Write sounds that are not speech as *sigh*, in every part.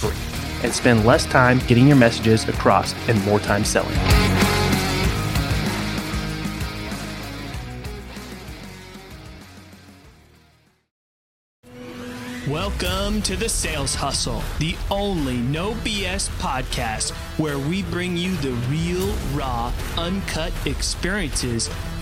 free and spend less time getting your messages across and more time selling. Welcome to the Sales Hustle, the only no BS podcast where we bring you the real, raw, uncut experiences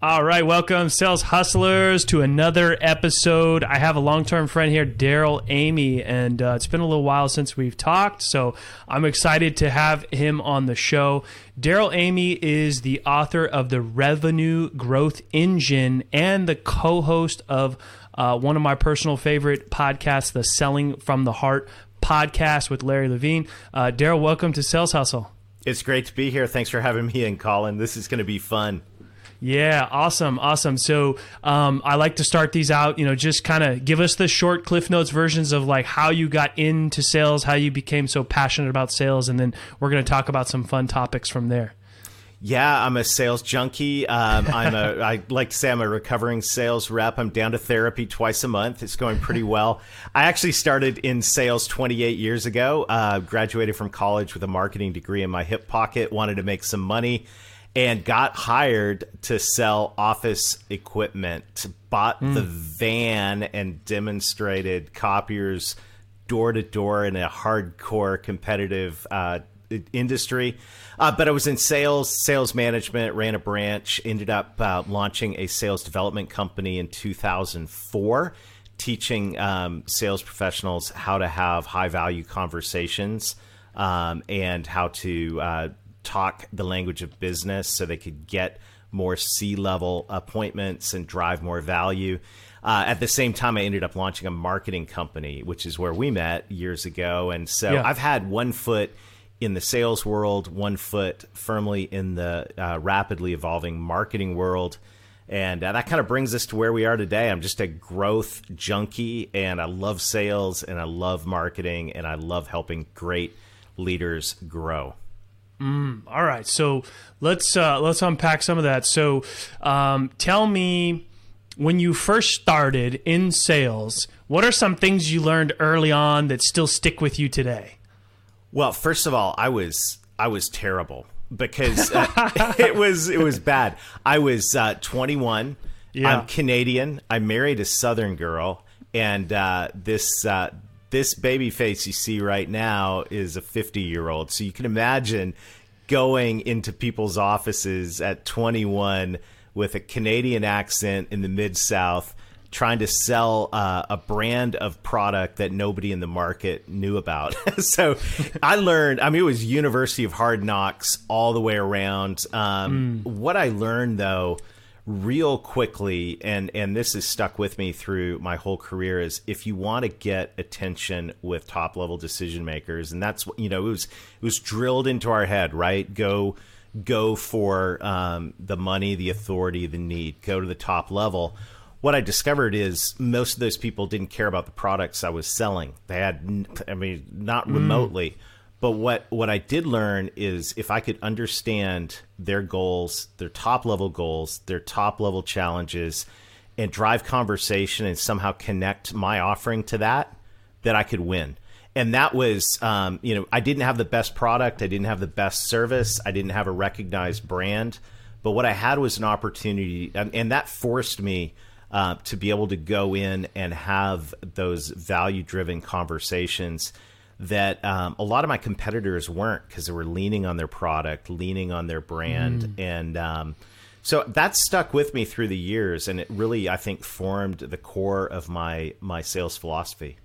All right, welcome, sales hustlers, to another episode. I have a long term friend here, Darrell Amy, and uh, it's been a little while since we've talked, so I'm excited to have him on the show. Darrell Amy is the author of The Revenue Growth Engine and the co host of uh, one of my personal favorite podcasts, the Selling from the Heart podcast with Larry Levine. Uh, Darrell, welcome to Sales Hustle. It's great to be here. Thanks for having me in, Colin. This is going to be fun. Yeah, awesome, awesome. So um, I like to start these out. You know, just kind of give us the short Cliff Notes versions of like how you got into sales, how you became so passionate about sales, and then we're going to talk about some fun topics from there. Yeah, I'm a sales junkie. Um, I'm a. *laughs* I like to say I'm a recovering sales rep. I'm down to therapy twice a month. It's going pretty well. I actually started in sales 28 years ago. Uh, graduated from college with a marketing degree in my hip pocket. Wanted to make some money and got hired to sell office equipment. Bought mm. the van and demonstrated copiers door to door in a hardcore competitive uh, industry. Uh, but I was in sales, sales management, ran a branch, ended up uh, launching a sales development company in 2004, teaching um, sales professionals how to have high value conversations um, and how to uh, talk the language of business so they could get more C level appointments and drive more value. Uh, at the same time, I ended up launching a marketing company, which is where we met years ago. And so yeah. I've had one foot in the sales world, one foot firmly in the uh, rapidly evolving marketing world. And uh, that kind of brings us to where we are today. I'm just a growth junkie, and I love sales, and I love marketing, and I love helping great leaders grow. Mm, all right, so let's uh, let's unpack some of that. So, um, tell me when you first started in sales, what are some things you learned early on that still stick with you today? Well, first of all, I was I was terrible because uh, *laughs* it was it was bad. I was uh, 21. Yeah. I'm Canadian. I married a Southern girl, and uh, this uh, this baby face you see right now is a 50 year old. So you can imagine going into people's offices at 21 with a Canadian accent in the mid South trying to sell uh, a brand of product that nobody in the market knew about. *laughs* so I learned, I mean, it was University of Hard Knocks all the way around. Um, mm. What I learned, though, real quickly, and, and this has stuck with me through my whole career, is if you want to get attention with top level decision makers, and that's what, you know, it was, it was drilled into our head, right? Go. Go for um, the money, the authority, the need. Go to the top level what I discovered is most of those people didn't care about the products I was selling. They had, I mean, not mm. But what what I did learn is if I could understand their goals, their top level goals, their top level challenges, and drive conversation and somehow connect my offering to that, that I could win. And that was, um, you know, I didn't have the best product, I didn't have the best service, I didn't have a recognized brand, but what I had was an opportunity, and, and that forced me uh, to be able to go in and have those value driven conversations that um, a lot of my competitors weren't because they were leaning on their product, leaning on their brand, mm. and um, So that stuck with me through the years, and it really, I think, formed the core of my my sales philosophy.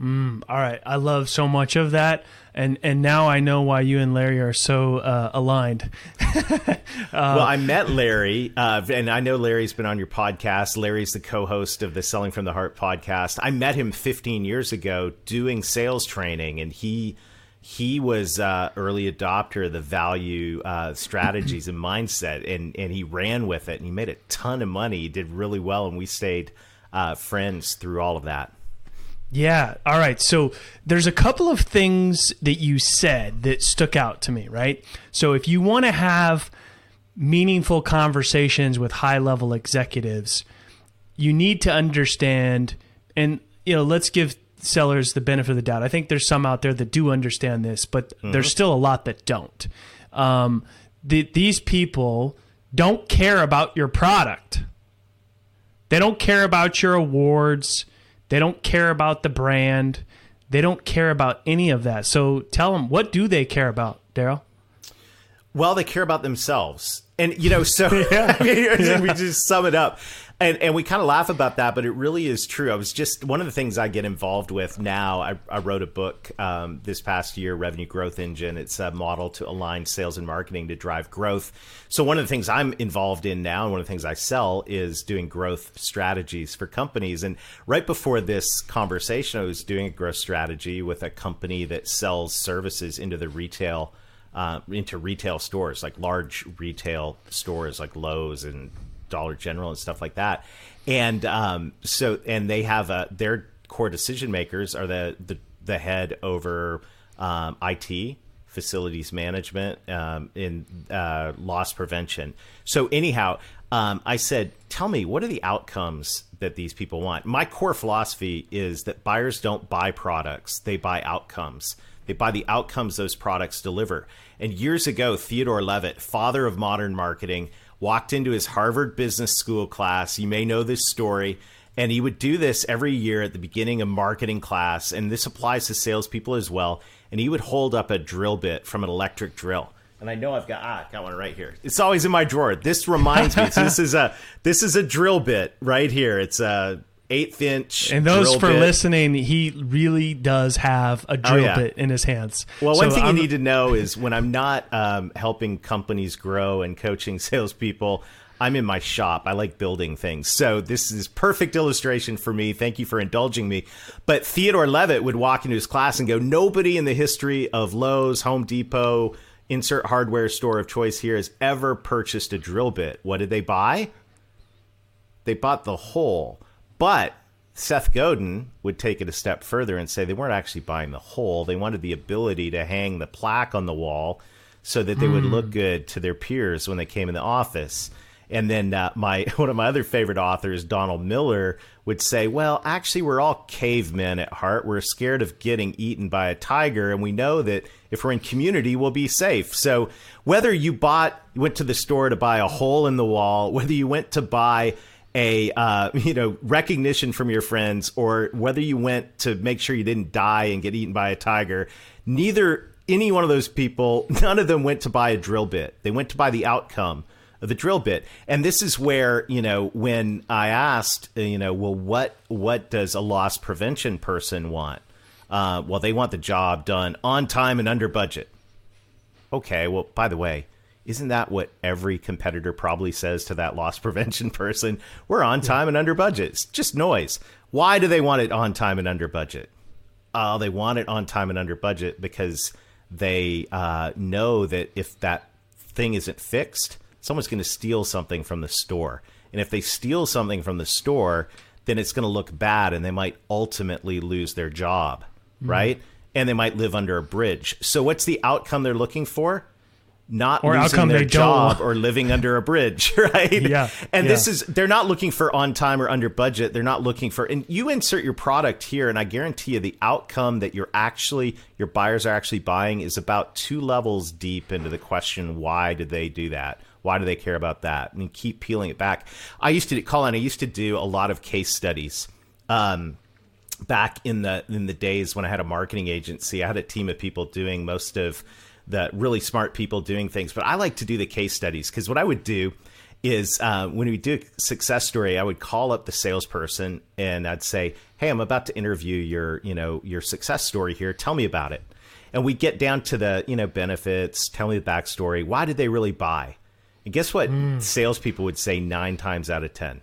Mm, all right, I love so much of that, and and now I know why you and Larry are so uh, aligned. *laughs* uh, well, I met Larry, uh, and I know Larry's been on your podcast. Larry's the co-host of the Selling from the Heart podcast. I met him 15 years ago doing sales training, and he he was uh, early adopter of the value uh, strategies and mindset, and and he ran with it, and he made a ton of money. He did really well, and we stayed uh, friends through all of that. Yeah. All right. So there's a couple of things that you said that stuck out to me, right? So if you want to have meaningful conversations with high level executives, you need to understand and you know, let's give sellers the benefit of the doubt. I think there's some out there that do understand this, but mm-hmm. there's still a lot that don't. Um, the, these people don't care about your product. They don't care about your awards they don't care about the brand. They don't care about any of that. So tell them, what do they care about, Darrell? Well, they care about themselves. And, you know, so *laughs* yeah. I mean, yeah. we just sum it up and and we kind of laugh about that, but it really is true. I was just one of the things I get involved with now. I, I wrote a book um, this past year, Revenue Growth Engine. It's a model to align sales and marketing to drive growth. So one of the things I'm involved in now, and one of the things I sell is doing growth strategies for companies. And right before this conversation, I was doing a growth strategy with a company that sells services into the retail. Uh, into retail stores like large retail stores like Lowe's and Dollar General and stuff like that. And um, so, and they have a, their core decision makers are the the, the head over um, IT, facilities management, um, in uh, loss prevention. So anyhow, um, I said, tell me what are the outcomes that these people want. My core philosophy is that buyers don't buy products; they buy outcomes. They buy the outcomes those products deliver. And years ago, Theodore Levitt, father of modern marketing, walked into his Harvard Business School class. You may know this story. And he would do this every year at the beginning of marketing class. And this applies to salespeople as well. And he would hold up a drill bit from an electric drill. And I know I've got ah, got one right here. It's always in my drawer. This reminds me. so this is a this is a drill bit right here. It's a eighth inch. And those for bit. listening, he really does have a drill oh, yeah. bit in his hands. Well, so one thing I'm, you need to know is when I'm not um, helping companies grow and coaching *laughs* salespeople, I'm in my shop. I like building things. So this is perfect illustration for me. Thank you for indulging me. But Theodore Levitt would walk into his class and go, Nobody in the history of Lowe's, Home Depot, insert hardware store of choice here has ever purchased a drill bit. What did they buy? They bought the hole. But Seth Godin would take it a step further and say they weren't actually buying the whole. They wanted the ability to hang the plaque on the wall so that they mm. would look hmm. good to their peers when they came in the office. And then uh, my *laughs* one of my other favorite authors, Donald Miller, would say, "Well, actually, we're all cavemen at heart. We're scared of getting eaten by a tiger, and we know that if we're in community, we'll be safe. So whether you bought, went to the store to buy a hole in the wall, *laughs* whether you went to buy a uh, *laughs* you know recognition from your friends or whether you went to make sure you didn't die and get eaten by a tiger neither any one of those people *laughs* none of them went to buy a drill bit. They went to buy the outcome of the drill bit. And this is where you know when i asked uh, you know well what what does a loss prevention person want? Uh, well they want the job done on time and under budget. Okay well by the way isn't that what every competitor probably says to that loss *laughs* prevention person? We're on time and under budget. It's just noise. Why do they want it on time and under budget? Uh, they want it on time and under budget because they uh, know that if that thing isn't fixed, someone's going to steal something from the store. And if they steal something from the store, then it's going to look bad and they might ultimately lose their job, mm. right? And they might live under a bridge. So, what's the outcome they're looking for? Not or losing their job or living under a bridge, *laughs* right? Yeah. And yeah. this is they're not looking for on time or under budget. They're not looking for and you insert your product here and I guarantee you the outcome that you're actually your buyers are actually buying is about two levels deep into the question why did they do that? Why do they care about that? And keep peeling it back. I used to call and I used to do a lot of case studies. Um, back in the in the days when I had a marketing agency, I had a team of people doing most of the really smart people doing things. But I like to do the case studies because what I would do is uh, when we do a success story, I would call up the salesperson and I'd say, "Hey, I'm about to interview your, you know, your success story here. Tell me about it." And we get down to the, you know, benefits. Tell me the backstory. Why did they really buy? And guess what? Mm. Salespeople would say nine times out of ten,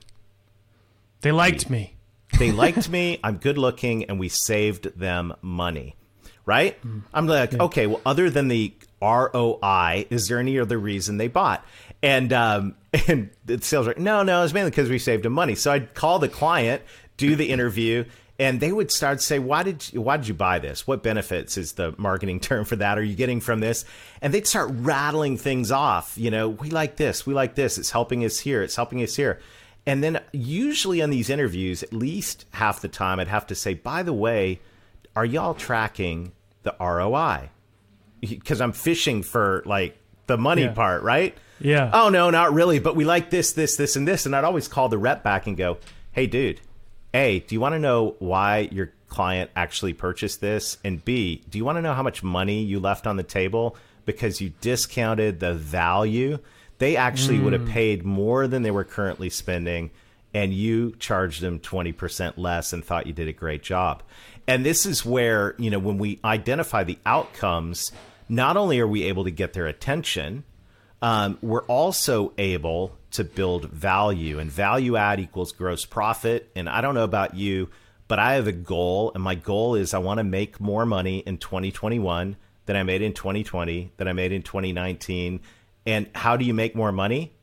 they liked me. They liked *laughs* me. I'm good looking, and we saved them money. Right? Mm. I'm like, okay. Well, other than the ROI, is there any other reason they bought? And um, *laughs* and the sales rep, no, no, it's mainly because we saved them money. So I'd call the client, do the interview, and they would start to say, "Why did you, why did you buy this? What benefits is the marketing *laughs* term for that? Are you getting from this?" And they'd start rattling things off. You know, we like this, we like this. It's helping us here. It's helping us here. And then usually on these interviews, at least half the time, I'd have to say, "By the way, are y'all tracking the ROI?" Because I'm fishing for like the money yeah. part, right? Yeah. Oh no, not really. But we like this, this, this, and this. And I'd always call the rep back and go, "Hey, dude, a, do you want to know why your client actually purchased this? And B, do you want to know how much money you left on the table because you discounted the value? They actually mm. would have mm. paid more than they were currently spending, and you charged them 20% less and thought you did a great job. And this is where, you know, when we identify the outcomes, not only are we able to get their attention, um, we're also able to build value, and value add equals gross profit. And I don't know about you, but I have a goal, and my goal is I want to make more money in 2021 than I made in 2020, than I made in 2019. And how do you make more money?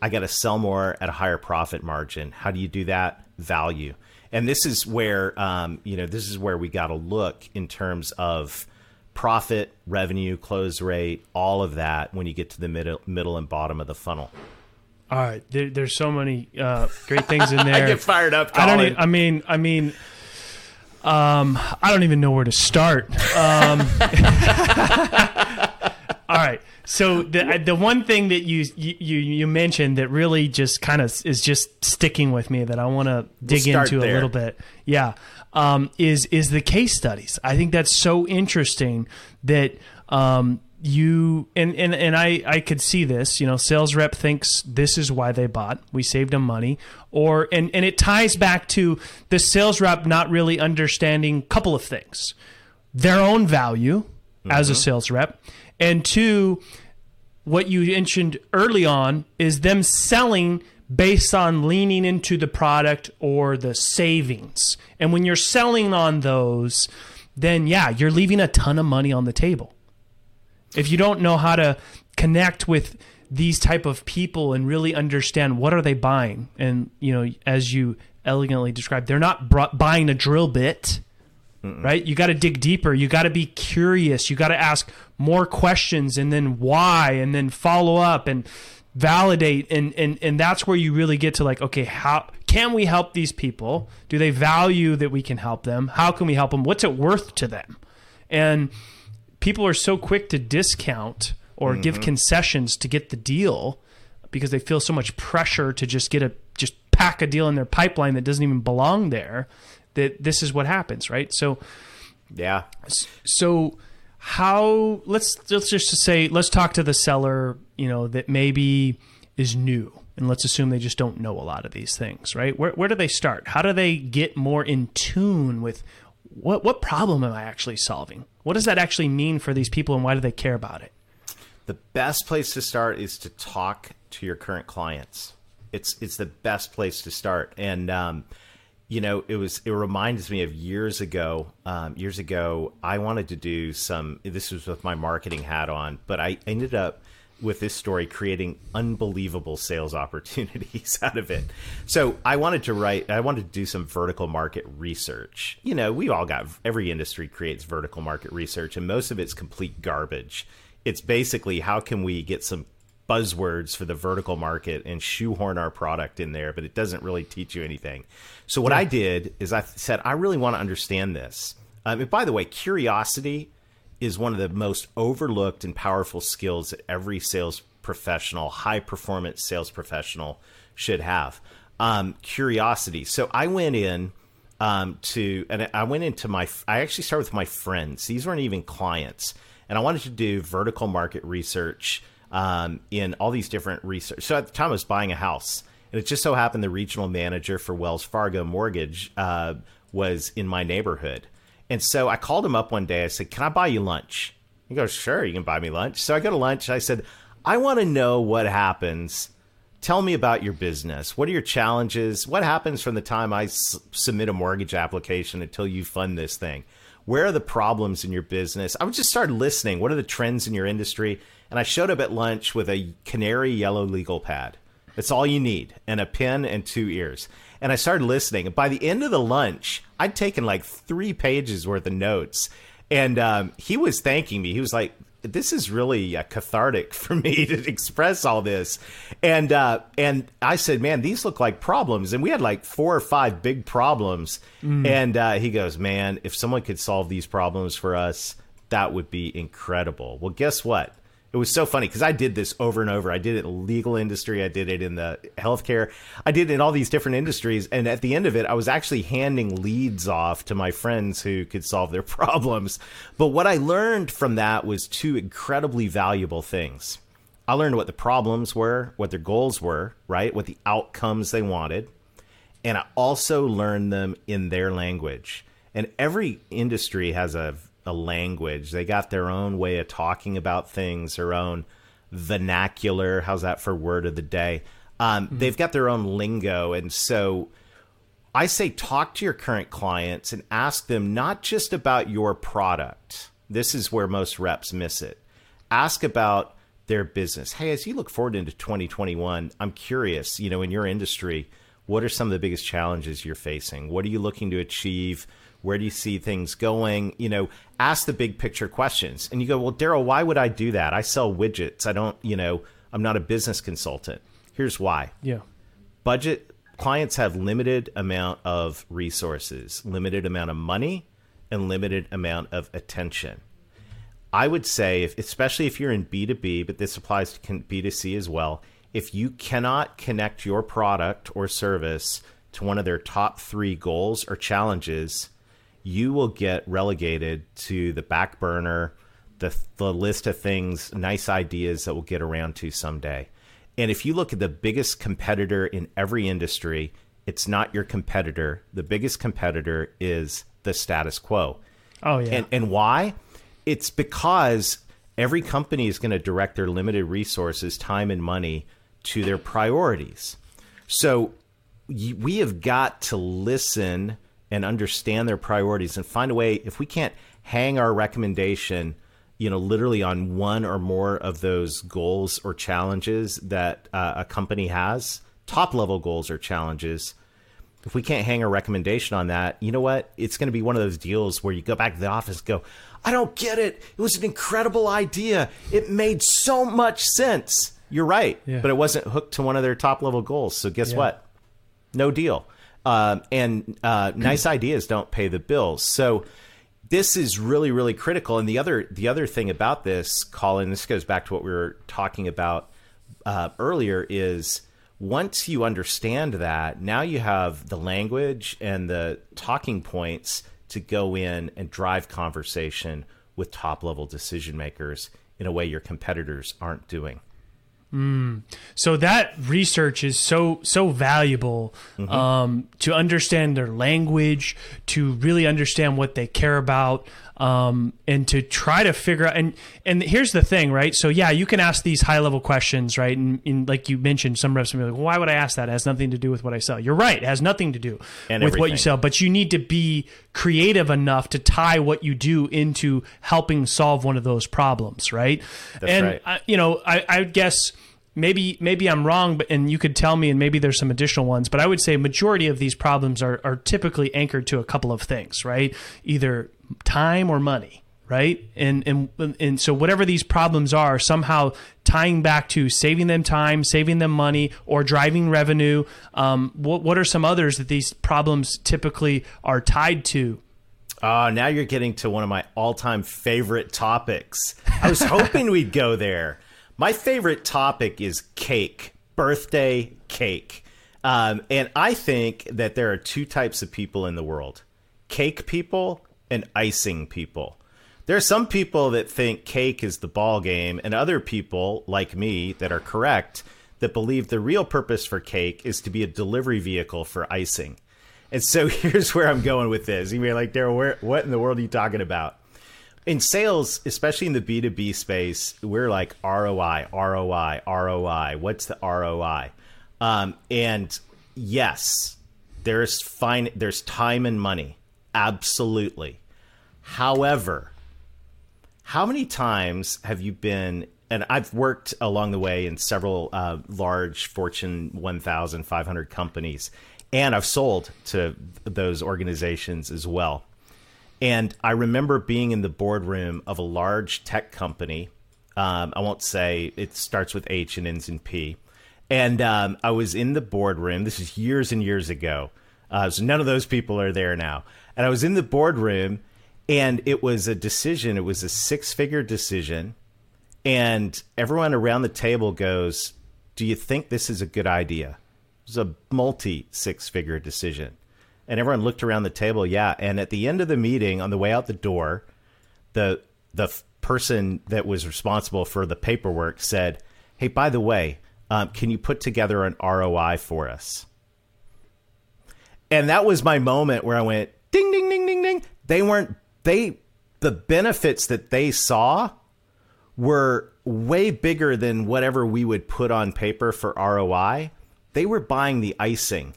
I got to sell more at a higher profit margin. How do you do that? Value. And this is where, um, you know, this is where we got to look in terms of profit, revenue, close rate, all of that when you get to the middle, middle and bottom of the funnel. All right, there, there's so many uh, great things in *laughs* there. I get fired up. Colin. I don't. Even, I mean, I mean, um, I don't even know where to start. Um, *laughs* all right. So the the one thing that you you you mentioned that really just kind of is just sticking with me that I want to dig we'll into there. a little bit. Yeah um, is is the case studies. I think that's so interesting that um, you and, and and I I could see this. You know, sales rep thinks this is why they bought. We saved them money, or and and it ties back to the sales rep not really understanding a couple of things: their own value mm-hmm. as a mm-hmm. sales rep, and two, what you mentioned early on is them selling based on leaning into the product or the savings. And when you're selling on those, then yeah, you're leaving a ton of money on the table. If you don't know how to connect with these type of people and really understand what are they buying and you know as you elegantly described they're not buying a drill bit Mm-mm. right? You got to dig deeper. You got to be curious. You got to ask more questions and then why and then follow up and validate. And and and that's where you really get to like okay how can we help these people? Do they value that we can help them? How can we help them? What's it worth to them? And people are so quick to discount or mm-hmm. give concessions to get the deal because they feel so much pressure to just get a just pack a deal in their pipeline that doesn't even belong there that this is what happens right? So yeah. so how let's let's just say let's talk to the seller you know that maybe is new and let's assume they just don't know a lot of these things right? Where, where do they start? How do they get more in tune with what what problem am i actually solving? What does that actually mean for these people and why do they care about it? The best place to start is to talk to your current clients. It's it's the best place to start. And um, you know, it was it reminds me of years ago. Um, years ago, I wanted to do some. This was with my marketing hat on, but I ended up with this story creating unbelievable sales *laughs* opportunities out of it. So I wanted to write. I wanted to do some vertical market research. You know, we all got every industry creates vertical market research, and most of it's complete garbage. It's basically how can we get some buzzwords for the vertical market and shoehorn our product in there, but it doesn't really teach you anything. So what yeah. I did is I said I really want to understand this. Um, and by the way, curiosity is one of the most overlooked and powerful skills that every sales professional, high performance sales professional, should have. Um, curiosity. So I went in um, to, and I went into my. I actually started with my friends. These weren't even clients, and I wanted to do vertical market research um, in all these different research. So at the time, I was buying a house, and it just so happened the regional manager for Wells Fargo Mortgage uh, was in my neighborhood. And so I called him up one day. I said, Can I buy you lunch? He goes, Sure, you can buy me lunch. So I go to lunch. I said, I want to know what happens. Tell me about your business. What are your challenges? What happens from the time I s- submit a mortgage application until you fund this thing? Where are the problems in your business? I would just start listening. What are the trends in your industry? And I showed up at lunch with a canary yellow legal pad. That's all you need, and a pen and two ears. And I started listening. And by the end of the lunch, I'd taken like three pages worth of notes. And um, he was thanking me. He was like, this is really uh, cathartic *laughs* for me to express all this. And uh, and I said, man, these look like problems. And we had like four or five big problems. Mm. And uh, he goes, man, if someone could solve these problems for us, that would be incredible. Well, guess what? It was so funny because I did this over and over. I did it in the legal industry, I did it in the healthcare, I did it in all these different industries. And at the end of it, I was actually handing leads off to my friends who could solve their *laughs* problems. But what I learned from that was two incredibly valuable things. I learned what the problems were, what their goals were, right? What the outcomes they wanted. And I also learned them in their language. And every industry has a a language. They got their own way of talking about things, their own vernacular. How's that for word of the day? Um, mm-hmm. They've got their own lingo. And so I say talk to your current clients and ask them not just about your product. This is where most reps miss it. Ask about their business. Hey, as you look forward into 2021, I'm curious, you know, in your industry, what are some of the biggest challenges you're facing? What are you looking to achieve? Where do you see things going? You know, ask the big picture questions. And you go, well, Darrell, why would I do that? I sell widgets. I don't, you know, I'm not a business consultant. Here's why. Yeah. Budget clients have limited amount of resources, limited amount of money, and limited amount of attention. I would say, if, especially if you're in B2B, but this applies to B2C as well, if you cannot connect your product or service to one of their top three goals or challenges, you will get relegated to the back burner, the, the list of things, nice ideas that we'll get around to someday. And if you look at the biggest competitor in every industry, it's not your competitor. The biggest competitor is the status quo. Oh, yeah. And, and why? It's because every company is going to direct their limited resources, time, and money to their priorities. So we have got to listen and understand their priorities and find a way if we can't hang our recommendation you know literally on one or more of those goals or challenges that uh, a company has top level goals or challenges if we can't hang a recommendation on that you know what? It's going to be one of those deals where you go back to the office and go i don't get it. It was an incredible idea. It made so much sense. You're right yeah. but it wasn't hooked to one of their top level goals. So guess yeah. what? No deal uh, and uh, nice ideas don't pay the bills. So this is really really critical. And the other the other thing about this, Colin, this goes back to what we were talking about uh, earlier, is once you understand that, now you have the language and the talking points to go in and drive conversation with top level decision makers in a way your competitors aren't doing. Mm. So that research is so so valuable mm-hmm. um, to understand their language, to really understand what they care about, um, and to try to figure out. And and here's the thing, right? So yeah, you can ask these high level questions, right? And, and like you mentioned, some reps will be like, well, "Why would I ask that? It has nothing to do with what I sell." You're right; it has nothing to do and with everything. what you sell. But you need to be creative enough to tie what you do into helping solve one of those problems, right? That's and right. I, you know, I, I guess maybe maybe I'm wrong, but and you could tell me, and maybe there's some additional ones. But I would say majority of these problems are are typically anchored to a couple of things, right? Either time or money, right? And and and so whatever these problems are, somehow tying back to saving them time, saving them money, or driving revenue. Um, what what are some others that these problems typically are tied to? Uh, now you're getting to one of my all-time favorite topics. I was hoping we'd go there. My favorite topic is cake, birthday cake. Um, and I think that there are two types of people in the world cake people and icing people. There are some people that think cake is the ball game, and other people, like me, that are correct, that believe the real purpose for cake is to be a delivery vehicle for icing. And so *laughs* here's where I'm going with this. You may like, Darrell, what in the world are you talking about? In sales, especially in the B2B space, we're like ROI, ROI, ROI. What's the ROI? Um, and yes, there's fine, there's time and money, absolutely. However, how many times have you been? And I've worked along the way in several uh, large Fortune 1,500 companies, and I've sold to those organizations as well. And I remember being in the boardroom of a large tech company. Um, I won't say it starts with H and ends in P. And um, I was in the boardroom. This is years and years ago. Uh, so none of those people are there now. And I was in the boardroom, and it was a decision. It was a six-figure decision, and everyone around the table goes, "Do you think this is a good idea?" It was a multi six-figure decision, and everyone looked around the table. Yeah, and at the end of the meeting, on the way out the door, the the person that was responsible for the paperwork said, "Hey, by the way, um, can you put together an ROI for us?" And that was my moment where I went, "Ding, ding, ding, ding, ding." They weren't they the benefits that they saw were way bigger than whatever we would put on paper for ROI. They were buying the icing,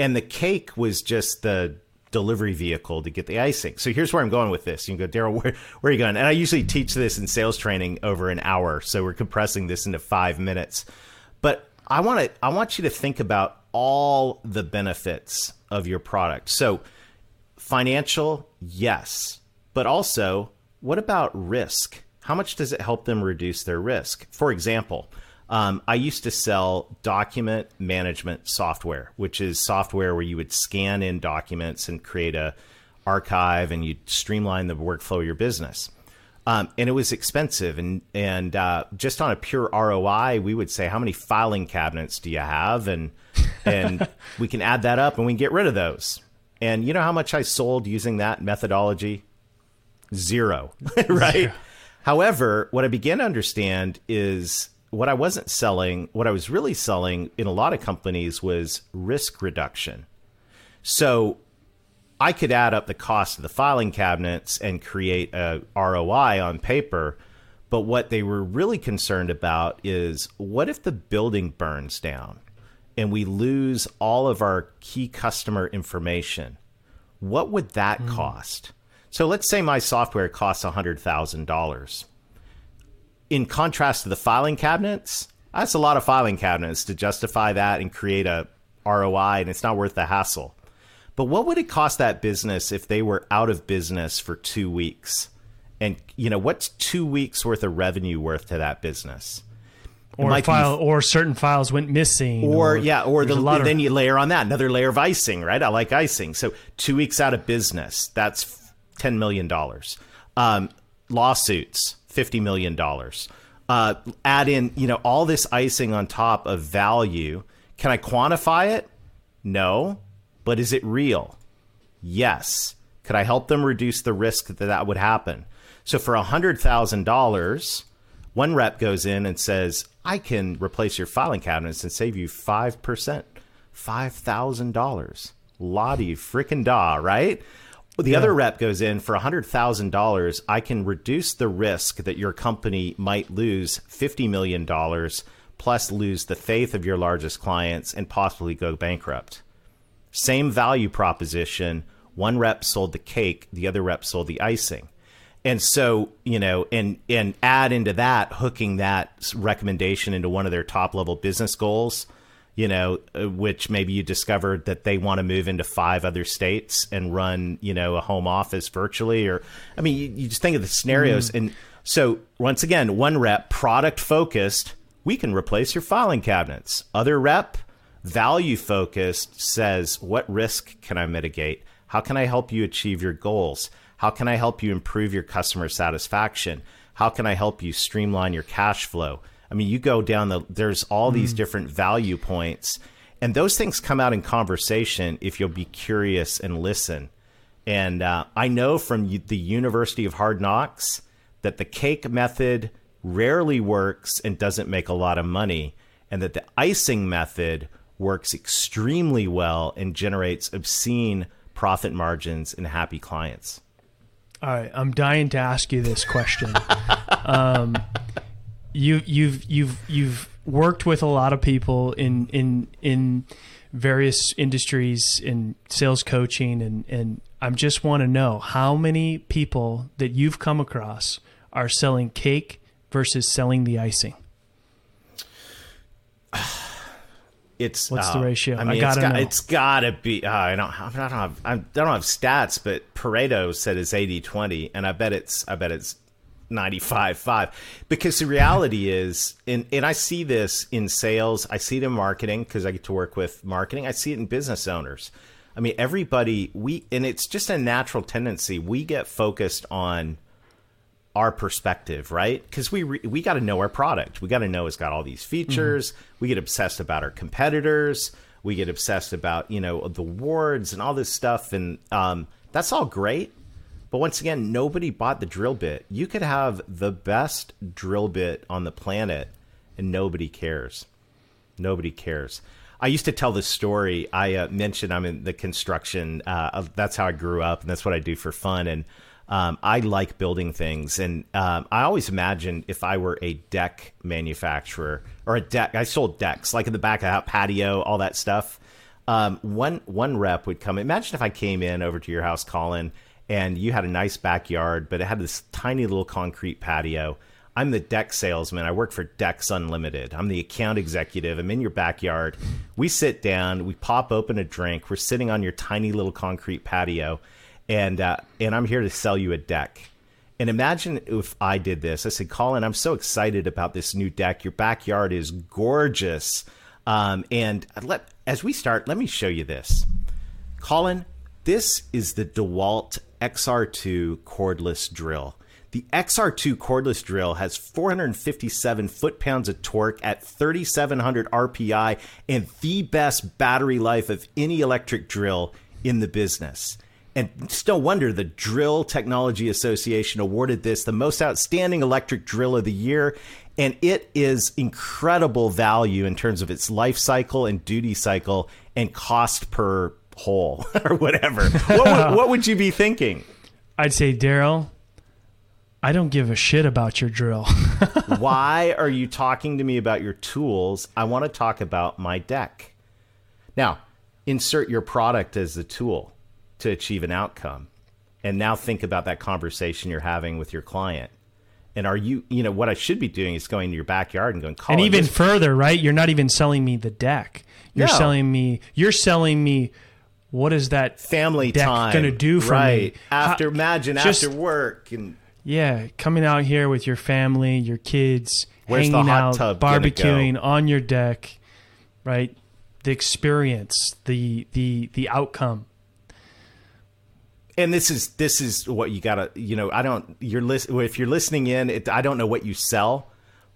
and the cake was just the delivery vehicle to get the icing. So here's where I'm going with this. You can go, Darrell, where, where are you going? And I usually teach this in sales training over an hour, so we're compressing this into five minutes. But I want to, I want you to think about all the benefits of your product. So financial, yes but also, what about risk? How much does it help them reduce their risk? For example, um, I used to sell document management software, which is software where you would scan in documents and create a archive and you'd streamline the workflow of your business. Um, and it was expensive. And and uh, just on a pure ROI, we would say, how many filing cabinets do you have? And and *laughs* we can add that up and we can get rid of those. And you know how much I sold using that methodology? Zero, *laughs* right? Zero. However, what I began to understand is what I wasn't selling, what I was really selling in a lot of companies was risk reduction. So I could add up the cost of the filing cabinets and create a ROI on paper. But what they were really concerned about is what if the building burns down and we lose all of our key customer information? What would that mm. cost? So let's say my software costs $100,000. In contrast to the filing cabinets, that's a lot of filing cabinets to justify that and create a ROI, and it's not worth the hassle. But what would it cost that business if they were out of business for two weeks? And you know, what's two weeks worth of revenue worth to that business? Or file, be, or certain files went missing, or, or yeah, or the, then of, you layer on that another layer of icing, right? I like icing. So two weeks out of business, that's $10 million. Um, lawsuits, $50 million. Uh, add in, you know, all this icing on top of value. Can I quantify it? No. But is it real? Yes. Could I help them reduce the risk that that would happen? So for $100,000, one rep goes in and says, I can replace your filing cabinets and save you 5%. $5,000. Lottie freaking da, right? The yeah. other rep goes in for $100,000. I can reduce the risk that your company might lose $50 million plus lose the faith of your largest clients and possibly go bankrupt. Same value proposition. One rep sold the cake, the other rep sold the icing. And so, you know, and and add into that hooking that recommendation into one of their top level business goals you know, uh, which maybe you discovered that they want to move into five other states and run, you know, a home office virtually. Or, I mean, you, you just think of the scenarios. Mm. And so, once again, one rep, product focused, we can replace your filing cabinets. Other rep, value focused, says, what risk can I mitigate? How can I help you achieve your goals? How can I help you improve your customer satisfaction? How can I help you streamline your cash flow? I mean, you go down the there's all these mm. different value points, and those things come out in conversation if you'll be curious and listen. And uh, I know from the University of Hard Knocks that the cake method rarely works and doesn't make a lot of money, and that the icing method works extremely well and generates obscene profit margins and happy clients. All right, I'm dying to ask you this question. *laughs* um, you you've you've you've worked with a lot of people in in in various industries in sales coaching and and I just want to know how many people that you've come across are selling cake versus selling the icing. *sighs* It's what's uh, the ratio? I mean, I gotta it's got, to be. Uh, I don't. I don't have. I don't have stats, but Pareto said it's 80-20, and I bet it's. I bet it's 95-5 because the reality is and, and i see this in sales i see it in marketing because i get to work with marketing i see it in business owners i mean everybody we and it's just a natural tendency we get focused on our perspective, right? Because we re- we got to know our product. We got to know it's got all these features. Mm-hmm. We get obsessed about our competitors. We get obsessed about you know the wards and all this stuff, and um, that's all great. But once again, nobody bought the drill bit. You could have the best drill bit on the planet, and nobody cares. Nobody cares. I used to tell this story. I uh, mentioned I'm in the construction. Uh, that's how I grew up, and that's what I do for fun. And um, I like building things, and um, I always imagined if I were a deck manufacturer or a deck, I sold decks like in the back of that patio, all that stuff. Um, one one rep would come. Imagine if I came in over to your house, Colin, and you had a nice backyard, but it had this tiny little concrete patio. I'm the deck salesman. I work for Decks Unlimited. I'm the account executive. I'm in your backyard. We sit down, we pop open a drink. We're sitting on your tiny little concrete patio and uh, and I'm here to sell you a deck. And imagine if I did this. I said, Colin, I'm so excited about this new deck. Your backyard is gorgeous. Um, and let as we start, let me show you this. Colin, this is the DeWalt XR2 cordless drill. The XR2 cordless drill has 457 foot pounds of torque at 3,700 RPI and the best battery life of any electric drill in the business. And it's no wonder the Drill Technology Association awarded this the most outstanding electric drill of the year. And it is incredible value in terms of its life cycle and duty cycle and cost per hole *laughs* or whatever. what, would, what would you be thinking? I'd say, Darrell, I don't give a shit about your drill. *laughs* Why are you talking to me about your tools? I want to talk about my deck. Now, insert your product as the tool to achieve an outcome. And now think about that conversation you're having with your client. And are you, you know, what I should be doing is going to your backyard and going, and even further, right? You're not even selling me the deck. You're no. selling me, you're selling me what is that family time going to do for right. me? After, How, imagine just, after work and yeah, coming out here with your family, your kids, hanging out, barbecuing go? on your deck, right? The experience, the the the outcome and this is this is what you gotta you know i don't you're list if you're listening in it, i don't know what you sell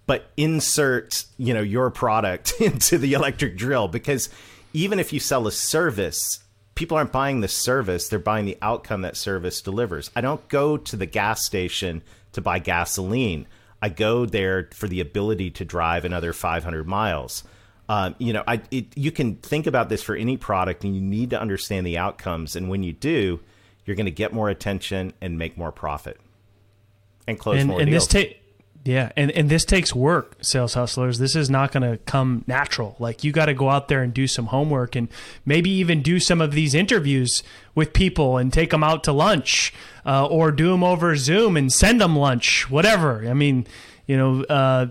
but insert you know your product *laughs* into the electric drill because even if you sell a service people aren't buying the service they're buying the outcome that service delivers. I don't go to the gas station to buy gasoline. I go there for the ability to drive another 500 miles. Um, you know I, it, you can think about this for any product and you need to understand the outcomes. And when you do you're going to get more attention and make more profit and close and, more and deals. This ta- yeah, and, and this takes work, sales hustlers. This is not going to come natural. Like you got to go out there and do some homework and maybe even do some of these interviews with people and take them out to lunch uh, or do them over Zoom and send them lunch, whatever. I mean, you know, uh,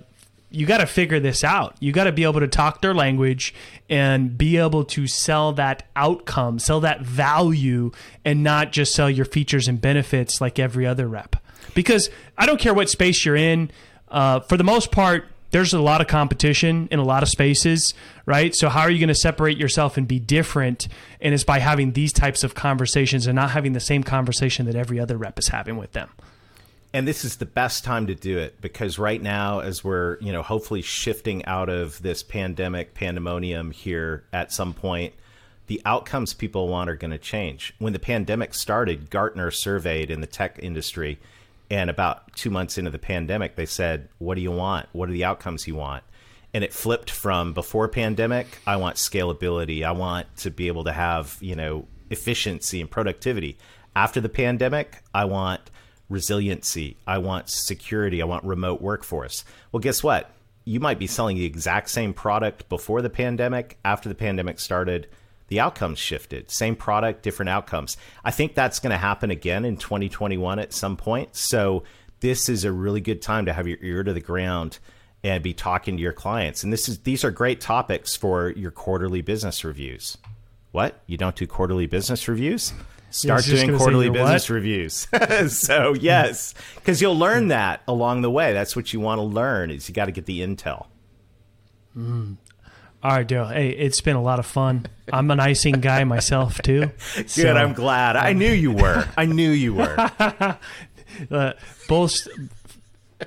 you got to figure this out. You got to be able to talk their language and be able to sell that outcome, sell that value, and not just sell your features and benefits like every other rep. Because I don't care what space you're in. Uh, for the most part, there's a lot of competition in a lot of spaces, right? So how are you going to separate yourself and be different? And it's by having these types of conversations and not having the same conversation that every other rep is having with them and this is the best time to do it because right now as we're you know hopefully shifting out of this pandemic pandemonium here at some point the outcomes people want are going to change. When the pandemic started, Gartner surveyed in the tech industry, and about two months into the pandemic, they said, What do you want? What are the outcomes you want? And it flipped from before pandemic, I want scalability. I want to be able to have, you know, efficiency and productivity. After the pandemic, I want resiliency. I want security. I want remote workforce. Well, guess what? You might be selling the exact same product before the pandemic. After the pandemic started, the outcomes shifted. Same product, different outcomes. I think that's going to happen again in 2021 at some point. So, this is a really good time to have your ear to the ground and be talking to your clients. And this is these are great topics for your quarterly business reviews. What? You don't do quarterly business reviews? Start doing quarterly business what? reviews. *laughs* so yes, because you'll learn that along the way. That's what you want to learn. Is you got to get the intel. Mm. All right, Darrell. Hey, it's been a lot of fun. I'm an icing guy myself too. *laughs* Good. So, I'm glad. I knew you were. I knew you were. *laughs* uh, both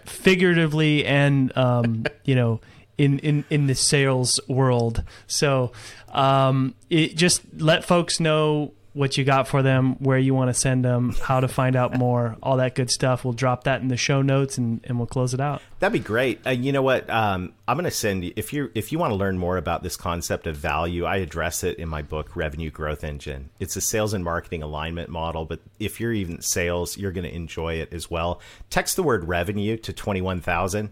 figuratively and um, you know in, in, in the sales world. So um, it, just let folks know what you got for them, where you want to send them, how to find out more, all that good stuff. We'll drop that in the show notes and, and we'll close it out. That'd be great. Uh, you know what? Um, I'm going to send you if you if you want to learn more about this concept of value. I address it in my book, Revenue Growth Engine. It's a sales and marketing alignment model, but if you're even sales, you're going to enjoy it as well. Text the word revenue to twenty one thousand.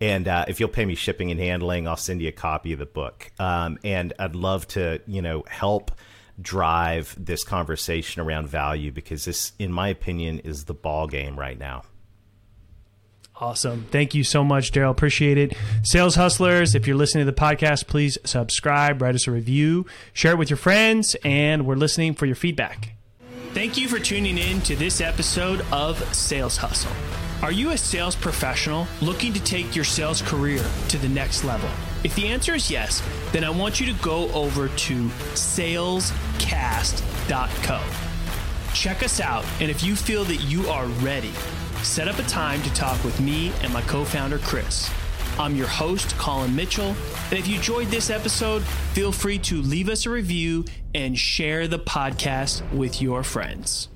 And uh, if you'll pay me shipping and handling, I'll send you a copy of the book. Um, and I'd love to, you know, help drive this conversation around value because this, in my opinion, is the ball game right now. Awesome. Thank you so much, Darrell. Appreciate it. Sales Hustlers, if you're listening to the podcast, please subscribe, write us a review, share it with your friends, and we're listening for your feedback. Thank you for tuning in to this episode of Sales Hustle. Are you a sales professional looking to take your sales career to the next level? If the answer is yes, then I want you to go over to salescast.co. Check us out, and if you feel that you are ready, set up a time to talk with me and my co founder, Chris. I'm your host, Colin Mitchell, and if you enjoyed this episode, feel free to leave us a review and share the podcast with your friends.